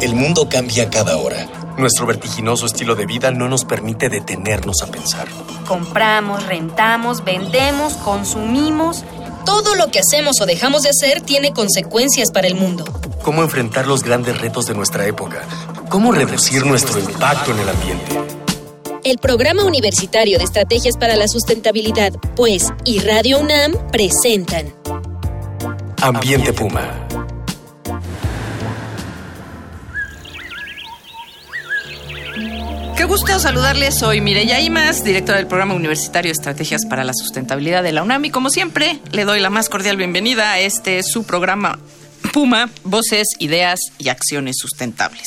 El mundo cambia cada hora. Nuestro vertiginoso estilo de vida no nos permite detenernos a pensar. Compramos, rentamos, vendemos, consumimos. Todo lo que hacemos o dejamos de hacer tiene consecuencias para el mundo. ¿Cómo enfrentar los grandes retos de nuestra época? ¿Cómo reducir nuestro impacto en el ambiente? El Programa Universitario de Estrategias para la Sustentabilidad, pues, y Radio UNAM presentan Ambiente Puma. Qué gusto saludarles. Soy Mireya Imas, directora del Programa Universitario de Estrategias para la Sustentabilidad de la UNAM. Y como siempre, le doy la más cordial bienvenida a este su programa Puma, Voces, Ideas y Acciones Sustentables.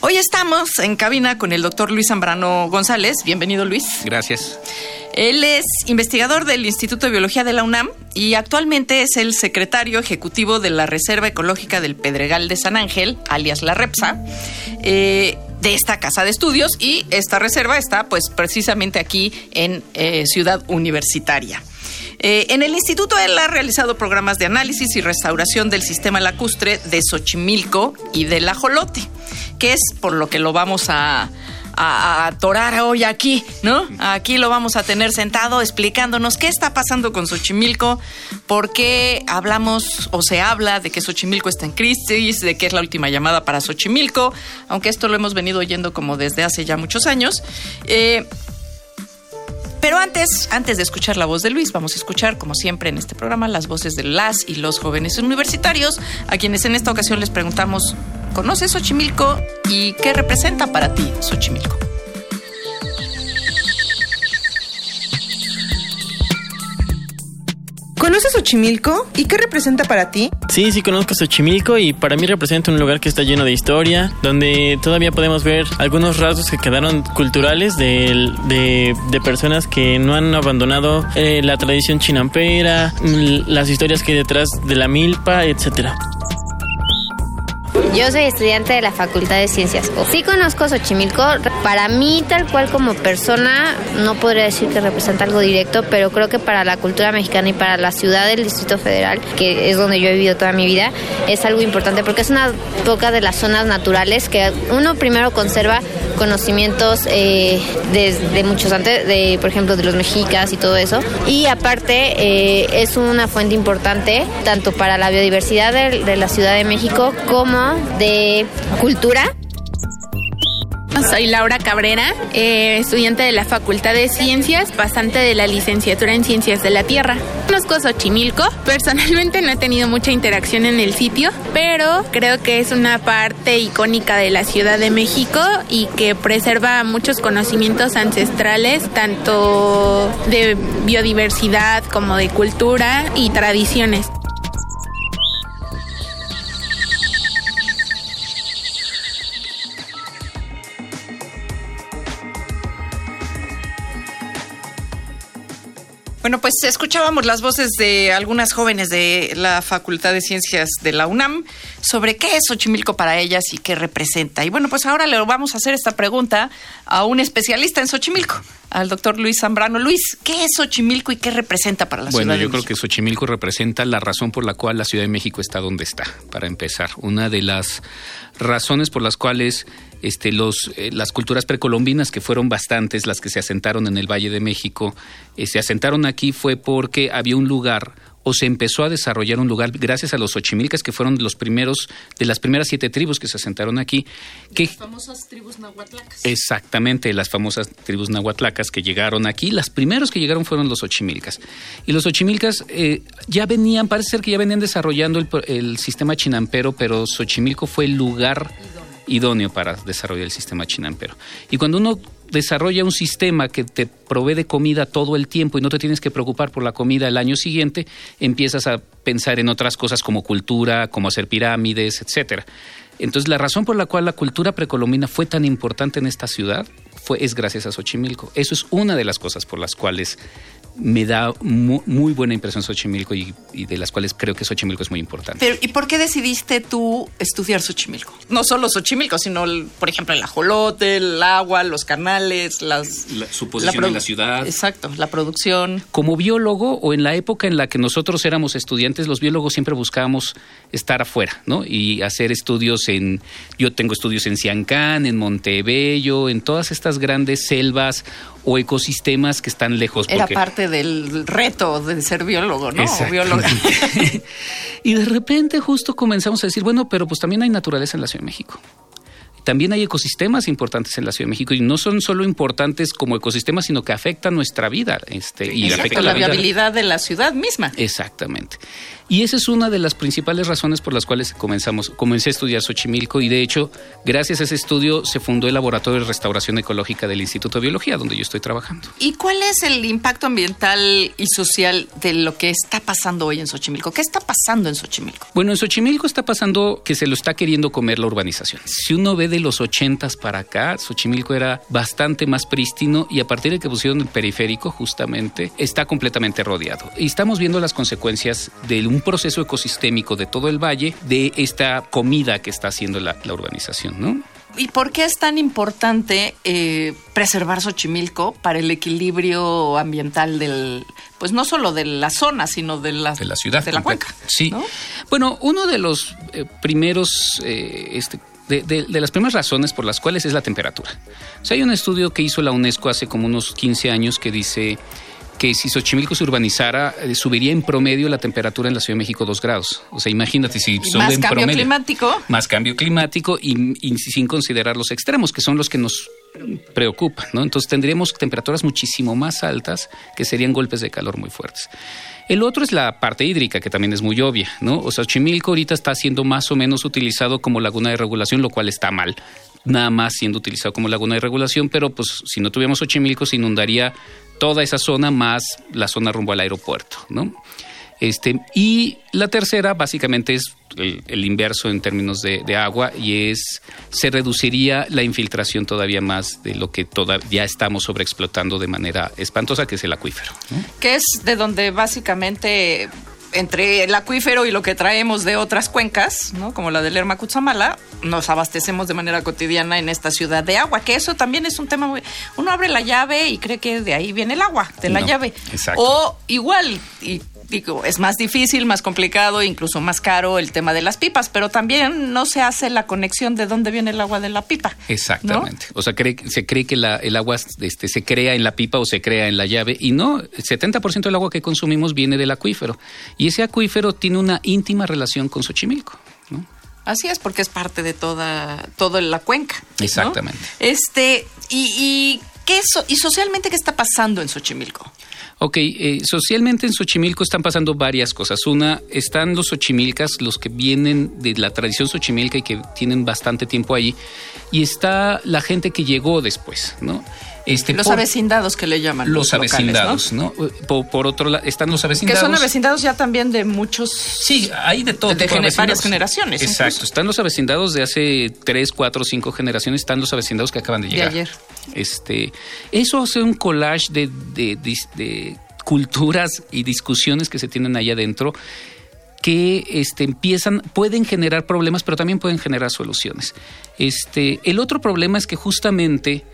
Hoy estamos en cabina con el doctor Luis Zambrano González. Bienvenido, Luis. Gracias. Él es investigador del Instituto de Biología de la UNAM y actualmente es el secretario ejecutivo de la Reserva Ecológica del Pedregal de San Ángel, alias la REPSA, eh, de esta casa de estudios y esta reserva está pues precisamente aquí en eh, Ciudad Universitaria. Eh, en el instituto él ha realizado programas de análisis y restauración del sistema lacustre de Xochimilco y del Ajolote, que es por lo que lo vamos a, a, atorar hoy aquí, ¿no? Aquí lo vamos a tener sentado explicándonos qué está pasando con Xochimilco, por qué hablamos o se habla de que Xochimilco está en crisis, de que es la última llamada para Xochimilco, aunque esto lo hemos venido oyendo como desde hace ya muchos años. Eh, pero antes, antes de escuchar la voz de Luis, vamos a escuchar, como siempre en este programa, las voces de las y los jóvenes universitarios, a quienes en esta ocasión les preguntamos, ¿conoces Xochimilco y qué representa para ti Xochimilco? ¿Conoces Xochimilco? ¿Y qué representa para ti? Sí, sí conozco Xochimilco y para mí representa un lugar que está lleno de historia, donde todavía podemos ver algunos rasgos que quedaron culturales de, de, de personas que no han abandonado eh, la tradición chinampera, mm, las historias que hay detrás de la milpa, etcétera. Yo soy estudiante de la Facultad de Ciencias. Sí conozco Xochimilco. Para mí, tal cual como persona, no podría decir que representa algo directo, pero creo que para la cultura mexicana y para la ciudad del Distrito Federal, que es donde yo he vivido toda mi vida, es algo importante porque es una poca de las zonas naturales que uno primero conserva conocimientos eh, de, muchos antes, de, por ejemplo, de los mexicas y todo eso. Y aparte, eh, es una fuente importante tanto para la biodiversidad de, de la Ciudad de México como de cultura. Soy Laura Cabrera, eh, estudiante de la Facultad de Ciencias, pasante de la licenciatura en Ciencias de la Tierra. Conozco Xochimilco. Personalmente no he tenido mucha interacción en el sitio, pero creo que es una parte icónica de la Ciudad de México y que preserva muchos conocimientos ancestrales, tanto de biodiversidad como de cultura y tradiciones. Bueno, pues escuchábamos las voces de algunas jóvenes de la Facultad de Ciencias de la UNAM sobre qué es Xochimilco para ellas y qué representa. Y bueno, pues ahora le vamos a hacer esta pregunta a un especialista en Xochimilco, al doctor Luis Zambrano. Luis, ¿qué es Xochimilco y qué representa para la bueno, Ciudad de yo creo México? que Xochimilco representa la razón por la cual la Ciudad de México está donde está, para empezar. Una de las razones por las cuales este, los, eh, las culturas precolombinas, que fueron bastantes las que se asentaron en el Valle de México, eh, se asentaron aquí fue porque había un lugar o se empezó a desarrollar un lugar gracias a los Xochimilcas, que fueron los primeros, de las primeras siete tribus que se asentaron aquí. Que, Las famosas tribus nahuatlacas. Exactamente, las famosas tribus nahuatlacas que llegaron aquí. Las primeros que llegaron fueron los Xochimilcas. Y los Xochimilcas eh, ya venían, parece ser que ya venían desarrollando el, el sistema chinampero, pero Xochimilco fue el lugar idóneo para desarrollar el sistema chinampero. Y cuando uno desarrolla un sistema que te provee de comida todo el tiempo y no te tienes que preocupar por la comida el año siguiente, empiezas a pensar en otras cosas como cultura, como hacer pirámides, etcétera. Entonces, la razón por la cual la cultura precolombina fue tan importante en esta ciudad fue, es gracias a Xochimilco. Eso es una de las cosas por las cuales me da mu- muy, buena impresión Xochimilco y, y de las cuales creo que Xochimilco es muy importante. Pero, ¿y por qué decidiste tú estudiar Xochimilco? No solo Xochimilco, sino, el- por ejemplo, el ajolote, el agua, los canales, las... La- su posición en la ciudad. Exacto, la producción. Como biólogo o en la época en la que nosotros éramos estudiantes, los biólogos siempre buscábamos estar afuera, ¿no? Y hacer estudios en, yo tengo estudios en Ciancán, en Montebello, en todas estas grandes selvas o ecosistemas que están lejos. Era porque- parte del reto de ser biólogo, ¿no? O bióloga. y de repente justo comenzamos a decir, bueno, pero pues también hay naturaleza en la Ciudad de México. También hay ecosistemas importantes en la Ciudad de México y no son solo importantes como ecosistemas, sino que afectan nuestra vida este, y Exacto, afectan la la vida. viabilidad de la ciudad misma. Exactamente. Y esa es una de las principales razones por las cuales comenzamos, comencé a estudiar Xochimilco y de hecho, gracias a ese estudio se fundó el Laboratorio de Restauración Ecológica del Instituto de Biología, donde yo estoy trabajando. ¿Y cuál es el impacto ambiental y social de lo que está pasando hoy en Xochimilco? ¿Qué está pasando en Xochimilco? Bueno, en Xochimilco está pasando que se lo está queriendo comer la urbanización. Si uno ve de los ochentas para acá, Xochimilco era bastante más prístino y a partir de que pusieron el periférico, justamente, está completamente rodeado. Y estamos viendo las consecuencias de un proceso ecosistémico de todo el valle, de esta comida que está haciendo la, la urbanización, ¿no? ¿Y por qué es tan importante eh, preservar Xochimilco para el equilibrio ambiental del, pues no solo de la zona, sino de la, de la ciudad. de la completa. cuenca? Sí. ¿no? Bueno, uno de los eh, primeros, eh, este, de, de- de las primeras razones por las cuales es la temperatura. O sea, hay un estudio que hizo la UNESCO hace como unos 15 años que dice que si Xochimilco se urbanizara, eh, subiría en promedio la temperatura en la Ciudad de México dos grados. O sea, imagínate si sube más en cambio promedio. climático. Más cambio climático y, y sin considerar los extremos, que son los que nos preocupan, ¿no? Entonces tendríamos temperaturas muchísimo más altas, que serían golpes de calor muy fuertes. El otro es la parte hídrica, que también es muy obvia, ¿no? O sea, Xochimilco ahorita está siendo más o menos utilizado como laguna de regulación, lo cual está mal. Nada más siendo utilizado como laguna de regulación, pero pues si no tuviéramos Xochimilco se inundaría toda esa zona más la zona rumbo al aeropuerto, ¿no? Este, y la tercera básicamente es el, inverso en términos de, de agua y es se reduciría la infiltración todavía más de lo que todavía estamos sobreexplotando de manera espantosa, que es el acuífero. ¿no? que es de donde básicamente entre el acuífero y lo que traemos de otras cuencas, ¿no? como la del Lerma Cutzamala, nos abastecemos de manera cotidiana en esta ciudad de agua, que eso también es un tema muy... Uno abre la llave y cree que de ahí viene el agua, de la No, llave. exacto. O igual, y digo, es más difícil, más complicado, incluso más caro el tema de las pipas, pero también no se hace la conexión de dónde viene el agua de la pipa. ¿no? Exactamente. O sea, cree- se cree que la- el agua este, se crea en la pipa o se crea en la llave y no, el 70% del agua que consumimos viene del acuífero y ese acuífero tiene una íntima relación con Xochimilco. ¿no? Así es, porque es parte de toda, toda la cuenca. ¿no? Exactamente. Este, y, y ¿qué so- y socialmente qué está pasando en Xochimilco? Ok, eh, socialmente en Xochimilco están pasando varias cosas. Una, están los xochimilcas, los que vienen de la tradición xochimilca y que tienen bastante tiempo ahí, y está la gente que llegó después, ¿no? Este, Los por- avecindados que le llaman. Los locales, avecindados, ¿no? Por, por otro lado, están los Que avecindados. son avecindados ya también de muchos... Sí, hay de todo. De tipo varias generaciones, Exacto. incluso. Están los avecindados de hace tres, cuatro, cinco generaciones. Están los avecindados que acaban de De llegar. ayer. Este, eso hace un collage de, de- de- de culturas y discusiones que se tienen ahí adentro que este, empiezan, pueden generar problemas, pero también pueden generar soluciones. Este, el otro problema es que justamente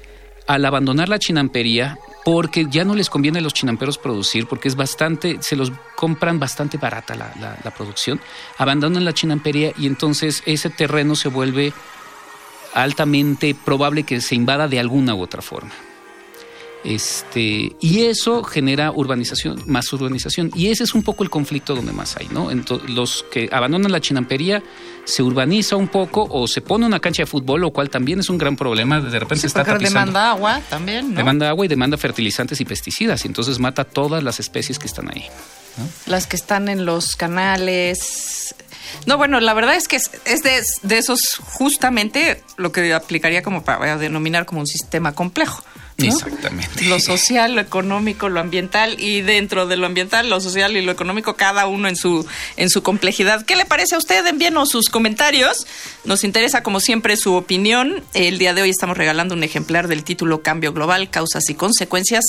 al abandonar la chinampería, porque ya no les conviene a los chinamperos producir, porque es bastante, se los compran bastante barata la, la- la producción, abandonan la chinampería y entonces ese terreno se vuelve altamente probable que se invada de alguna u otra forma. Este, y eso genera urbanización, más urbanización. Y ese es un poco el conflicto donde más hay, ¿no? Ento- los que abandonan la chinampería se urbaniza un poco o se pone una cancha de fútbol, lo cual también es un gran problema. De repente Sí, está tapizando. demanda agua también, ¿no? Demanda agua y demanda fertilizantes y pesticidas. Y entonces mata todas las especies que están ahí. Las que están en los canales. No, bueno, la verdad es que es, es de, de esos justamente lo que aplicaría como para denominar como un sistema complejo, ¿no? Exactamente. Lo social, lo económico, lo ambiental y dentro de lo ambiental, lo social y lo económico, cada uno en su, en su complejidad. ¿Qué le parece a usted? Envíenos sus comentarios. Nos interesa, como siempre, su opinión. El día de hoy estamos regalando un ejemplar del título Cambio Global, Causas y Consecuencias,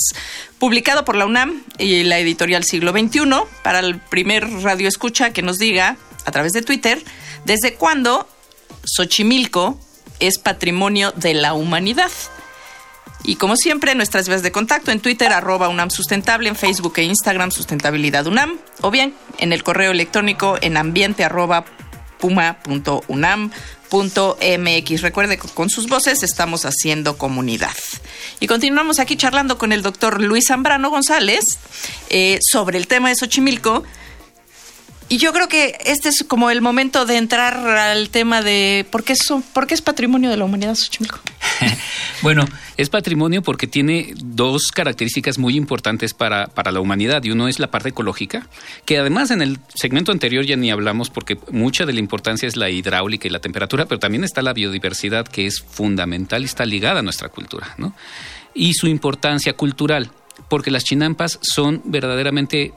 publicado por la UNAM y la editorial Siglo XXI, para el primer radio escucha que nos diga, a través de Twitter, desde cuándo Xochimilco es patrimonio de la humanidad. Y como siempre, nuestras vías de contacto en Twitter, arroba UNAM Sustentable, en Facebook e Instagram, Sustentabilidad UNAM, o bien en el correo electrónico en ambiente arroba puma.unam.mx. Recuerde que con sus voces estamos haciendo comunidad. Y continuamos aquí charlando con el doctor Luis Zambrano González eh, sobre el tema de Xochimilco. Y yo creo que este es como el momento de entrar al tema de por qué, por qué es patrimonio de la humanidad Xochimilco. bueno, es patrimonio porque tiene dos características muy importantes para, para, la humanidad. Y uno es la parte ecológica, que además en el segmento anterior ya ni hablamos porque mucha de la importancia es la hidráulica y la temperatura, pero también está la biodiversidad que es fundamental y está ligada a nuestra cultura, ¿no? Y su importancia cultural, porque las chinampas son verdaderamente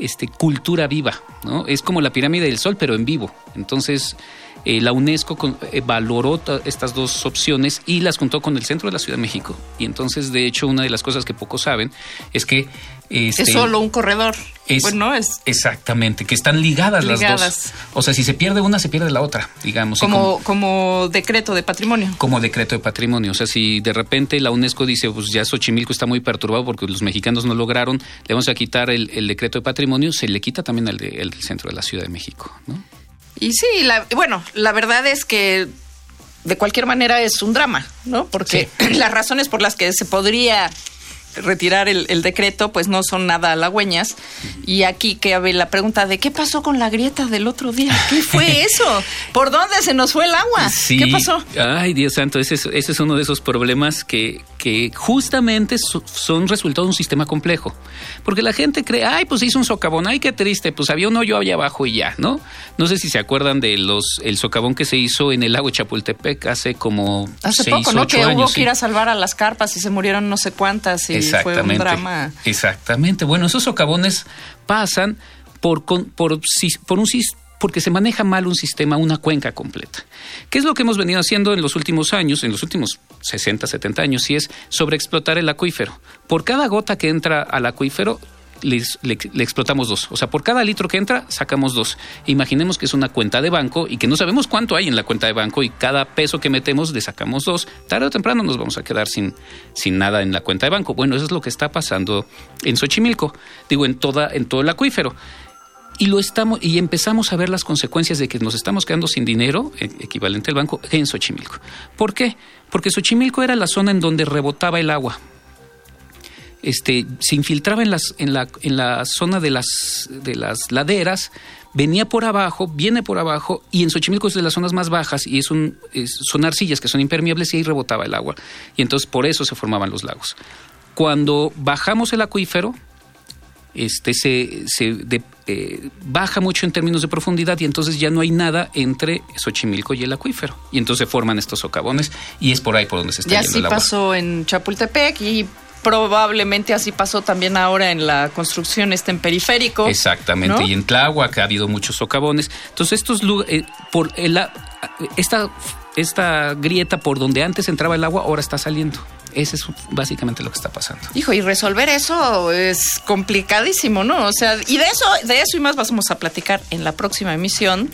este, cultura viva, ¿no? Es como la pirámide del sol, pero en vivo. Entonces, eh, la UNESCO con, eh, valoró estas dos opciones y las juntó con el centro de la Ciudad de México. Y entonces, de hecho, una de las cosas que pocos saben es que... Este, es solo un corredor. Es, bueno, es... Exactamente, que están ligadas, ligadas, las dos. O sea, si se pierde una, se pierde la otra, digamos. Como, como, como, decreto de patrimonio. Como decreto de patrimonio. O sea, si de repente la UNESCO dice, pues ya Xochimilco está muy perturbado porque los mexicanos no lograron, le vamos a quitar el, el decreto de patrimonio, se le quita también el, de, el del centro de la Ciudad de México, ¿no? Y sí, la, bueno, la verdad es que de cualquier manera es un drama, ¿no? Porque sí. las razones por las que se podría retirar el, el, decreto, pues no son nada halagüeñas. Y aquí que la pregunta de qué pasó con la grieta del otro día, ¿qué fue eso? ¿Por dónde se nos fue el agua? Sí. ¿Qué pasó? Ay, Dios santo, ese es, ese es uno de esos problemas que, que justamente son resultado de un sistema complejo. Porque la gente cree, ay, pues hizo un socavón, ay, qué triste, pues había un hoyo allá abajo y ya, ¿no? No sé si se acuerdan de los el socavón que se hizo en el lago Chapultepec hace como hace seis, poco, ¿no? Ocho que años, hubo sí. que ir a salvar a las carpas y se murieron no sé cuántas y fue un drama. Exactamente. Bueno, esos socavones pasan por, por, por, por un porque se maneja mal un sistema, una cuenca completa. ¿Qué es lo que hemos venido haciendo en los últimos años, en los últimos 60, 70 años? Y es sobreexplotar el acuífero. Por cada gota que entra al acuífero, le, explotamos dos. O sea, por cada litro que entra, sacamos dos. Imaginemos que es una cuenta de banco y que no sabemos cuánto hay en la cuenta de banco y cada peso que metemos le sacamos dos. Tarde o temprano nos vamos a quedar sin, sin nada en la cuenta de banco. Bueno, eso es lo que está pasando en Xochimilco. Digo, en, toda, en todo el acuífero y lo estamos y empezamos a ver las consecuencias de que nos estamos quedando sin dinero equivalente al banco en Xochimilco. ¿Por qué? Porque Xochimilco era la zona en donde rebotaba el agua. Este, se infiltraba en, las, en, la, en la zona de las, de las laderas, venía por abajo, viene por abajo, y en Xochimilco es de las zonas más bajas, y es un, es, son arcillas que son impermeables y ahí rebotaba el agua. Y entonces por eso se formaban los lagos. Cuando bajamos el acuífero, este se, se de, eh, baja mucho en términos de profundidad y entonces ya no hay nada entre Xochimilco y el acuífero. Y entonces se forman estos socavones y es por ahí por donde se está ya yendo sí el agua. pasó en Chapultepec y probablemente así pasó también ahora en la construcción este en periférico. Exactamente, ¿no? y en Tláhuac ha habido muchos socavones. Entonces estos eh, por el, esta esta grieta por donde antes entraba el agua ahora está saliendo. Ese es básicamente lo que está pasando. Hijo, y resolver eso es complicadísimo, ¿no? O sea, y de eso, de eso y más vamos a platicar en la próxima emisión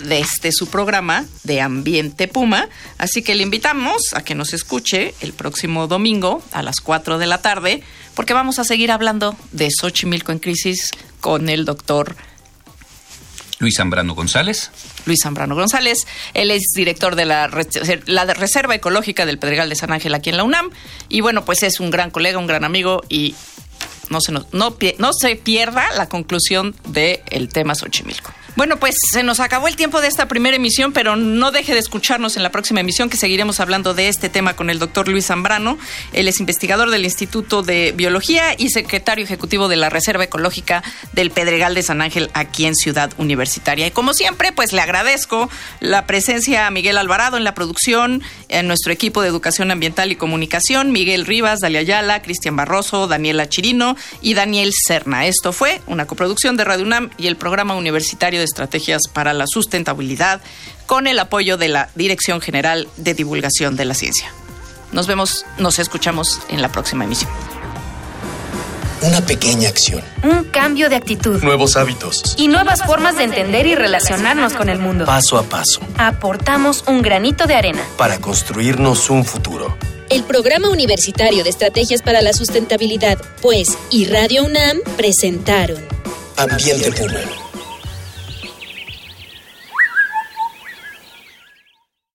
de este su programa de Ambiente Puma. Así que le invitamos a que nos escuche el próximo domingo a las 4 de la tarde, porque vamos a seguir hablando de Xochimilco en crisis con el doctor Luis Zambrano González. Luis Zambrano González. Él es director de la, Reserva Ecológica del Pedregal de San Ángel aquí en la UNAM. Y bueno, pues es un gran colega, un gran amigo y no se, no, no, no se pierda la conclusión del tema Xochimilco. Bueno, pues se nos acabó el tiempo de esta primera emisión, pero no deje de escucharnos en la próxima emisión que seguiremos hablando de este tema con el doctor Luis Zambrano. Él es investigador del Instituto de Biología y secretario ejecutivo de la Reserva Ecológica del Pedregal de San Ángel aquí en Ciudad Universitaria. Y como siempre, pues le agradezco la presencia a Miguel Alvarado en la producción, en nuestro equipo de Educación Ambiental y Comunicación, Miguel Rivas, Dalia Ayala, Cristian Barroso, Daniela Chirino y Daniel Serna. Esto fue una coproducción de Radio UNAM y el Programa Universitario de Estrategias para la Sustentabilidad con el apoyo de la Dirección General de Divulgación de la Ciencia. Nos vemos, nos escuchamos en la próxima emisión. Una pequeña acción. Un cambio de actitud. Nuevos hábitos. Y nuevas formas de entender y relacionarnos con el mundo. Paso a paso. Aportamos un granito de arena. Para construirnos un futuro. El Programa Universitario de Estrategias para la Sustentabilidad, pues, y Radio UNAM presentaron Ambiente Puma.